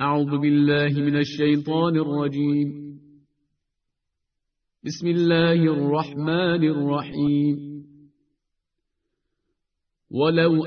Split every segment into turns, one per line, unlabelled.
أعوذ بالله من الشيطان الرجيم. بسم الله الرحمن الرحيم. ولو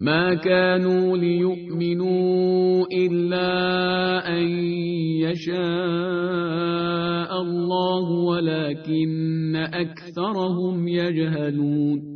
ما كانوا ليؤمنوا إلا أن يشاء الله ولكن أكثرهم يجهلون.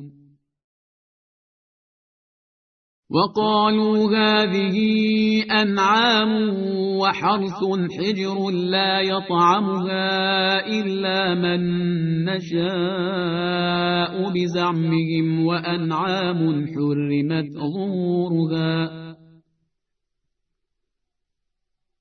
وقالوا هذه أنعام وحرث حجر لا يطعمها إلا من نشاء بزعمهم وأنعام حرمت ظهورها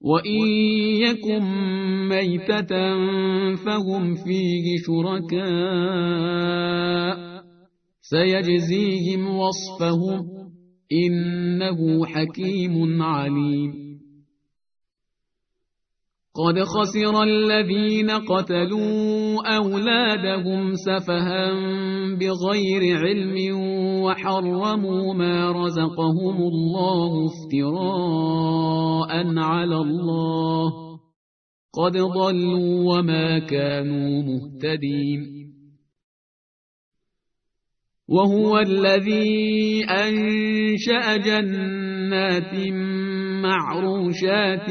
وإن يكن ميتة فهم فيه شركاء سيجزيهم وصفهم إنه حكيم عليم قد خسر الذين قتلوا أولادهم سفها بغير علم وحرموا ما رزقهم الله افتراء على الله. قد ضلوا وما كانوا مهتدين. وهو الذي أنشأ جنات معروشات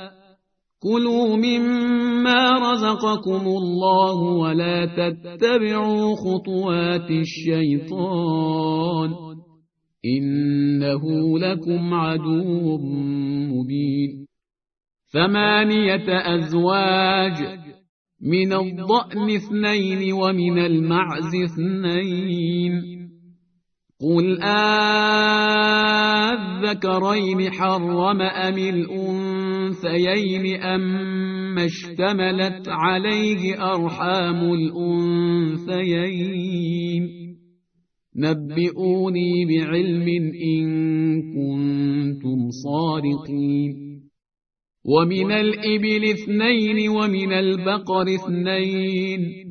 كلوا مما رزقكم الله ولا تتبعوا خطوات الشيطان إنه لكم عدو مبين. ثمانية أزواج من الضأن اثنين ومن المعز اثنين. قل آذكرين حرم أم الأنثيين أما اشتملت عليه أرحام الأنثيين. نبئوني بعلم إن كنتم صادقين. ومن الإبل اثنين ومن البقر اثنين.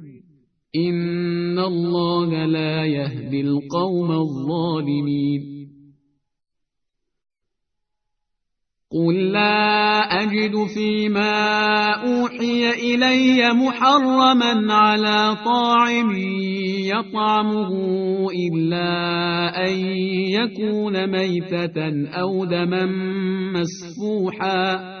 إن الله لا يهدي القوم الظالمين. قل لا أجد فيما أوحي إلي محرما على طاعم يطعمه إلا أن يكون ميتة أو دما مسفوحا.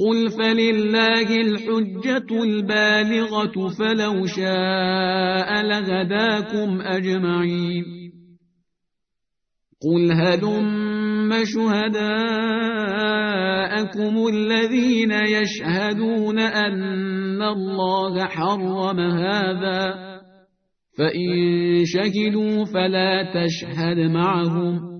قل فلله الحجة البالغة فلو شاء لهداكم أجمعين قل هلم شهداءكم الذين يشهدون أن الله حرم هذا فإن شهدوا فلا تشهد معهم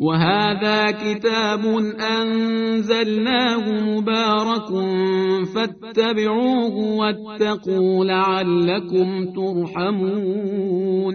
وهذا كتاب أنزلناه مبارك فاتبعوه واتقوا لعلكم ترحمون.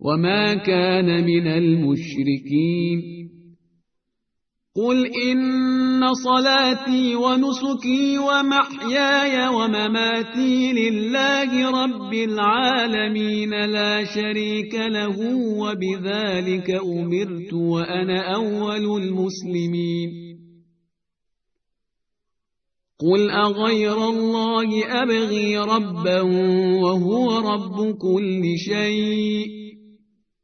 وما كان من المشركين قل إن صلاتي ونسكي ومحياي ومماتي لله رب العالمين لا شريك له وبذلك أمرت وأنا أول المسلمين قل أغير الله أبغي ربا وهو رب كل شيء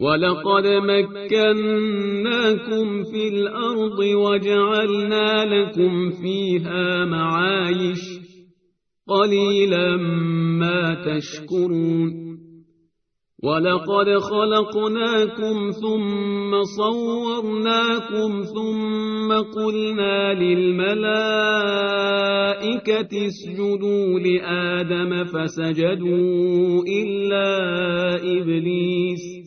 ولقد مكناكم في الأرض وجعلنا لكم فيها معايش قليلا ما تشكرون ولقد خلقناكم ثم صورناكم ثم قلنا للملائكة اسجدوا لآدم فسجدوا إلا إبليس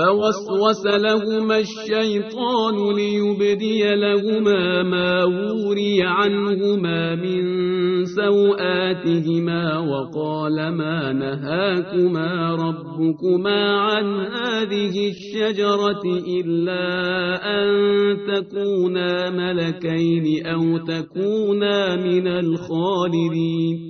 فوسوس لهما الشيطان ليبدي لهما ما وري عنهما من سوآتهما وقال ما نهاكما ربكما عن هذه الشجرة إلا أن تكونا ملكين أو تكونا من الخالدين.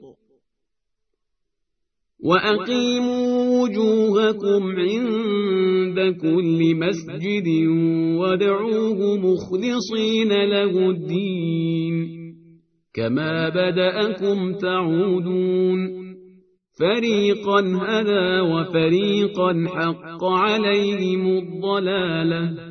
وأقيموا وجوهكم عند كل مسجد ودعوه مخلصين له الدين. كما بدأكم تعودون. فريقا هدى وفريقا حق عليهم الضلالة.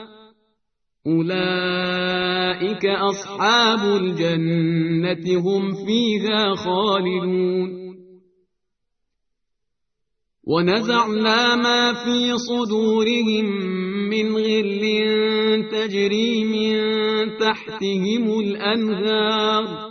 أولئك أصحاب الجنة هم فيها خالدون. ونزعنا ما في صدورهم من غل تجري من تحتهم الأنهار.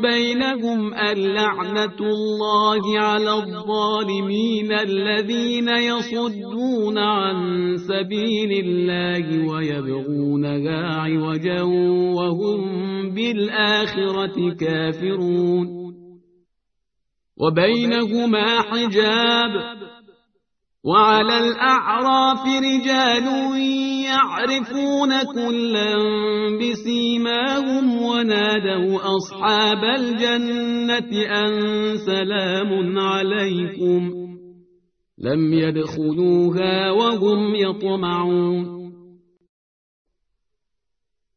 بينهم اللعنة الله على الظالمين الذين يصدون عن سبيل الله ويبغونها عوجا وهم بالآخرة كافرون. وبينهما حجاب. وعلى الأعراف رجال يعرفون كلا بسيماهم ونادوا أصحاب الجنة أن سلام عليكم. لم يدخلوها وهم يطمعون.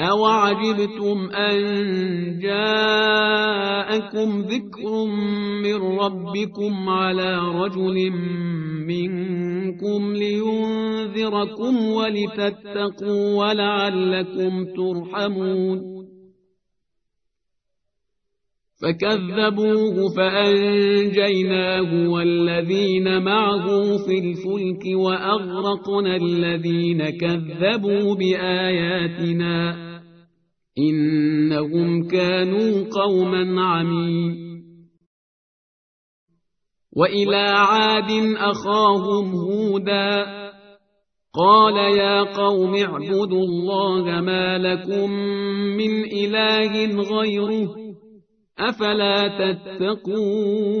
أوعجبتم أن جاءكم ذكر من ربكم على رجل منكم لينذركم ولتتقوا ولعلكم ترحمون فكذبوه فأنجيناه والذين معه في الفلك وأغرقنا الذين كذبوا بآياتنا إنهم كانوا قوما عمين وإلى عاد أخاهم هودا. قال يا قوم اعبدوا الله ما لكم من إله غيره أفلا تتقون؟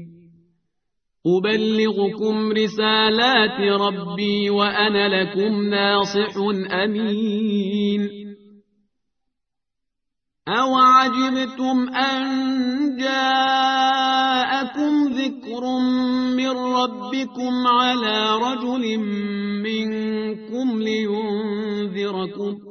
أبلغكم رسالات ربي وأنا لكم ناصح أمين أوعجبتم أن جاءكم ذكر من ربكم على رجل منكم لينذركم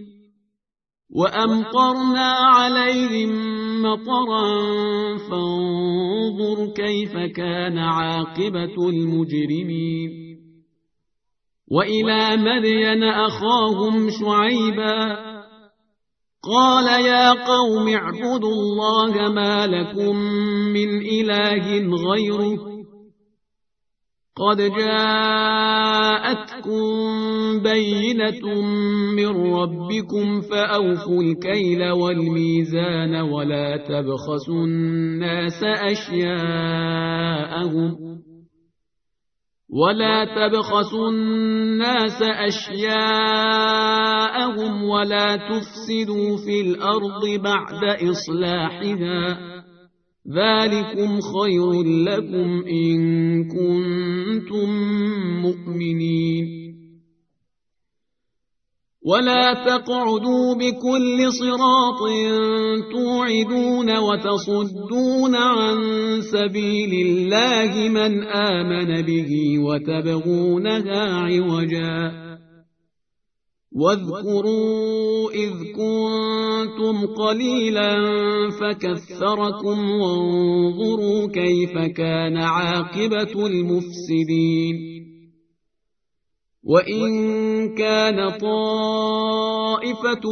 وأمطرنا عليهم مطرا فانظر كيف كان عاقبة المجرمين. وإلى مدين أخاهم شعيبا. قال يا قوم اعبدوا الله ما لكم من إله غيره. قد جاءتكم بينة من ربكم فأوفوا الكيل والميزان ولا تبخسوا الناس أشياءهم ولا تبخسوا الناس أشياءهم ولا تفسدوا في الأرض بعد إصلاحها ذلكم خير لكم إن كنتم مؤمنين. ولا تقعدوا بكل صراط توعدون وتصدون عن سبيل الله من آمن به وتبغونها عوجاً. واذكروا إذ كنتم قليلا فكثركم وانظروا كيف كان عاقبة المفسدين. وإن كان طائفة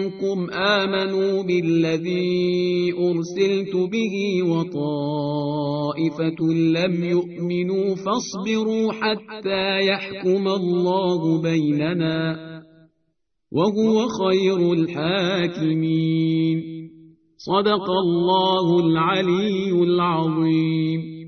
منكم آمنوا بالذي أرسلت به وطائفة لم يؤمنوا فاصبروا حتى يحكم الله بيننا وهو خير الحاكمين. صدق الله العلي العظيم.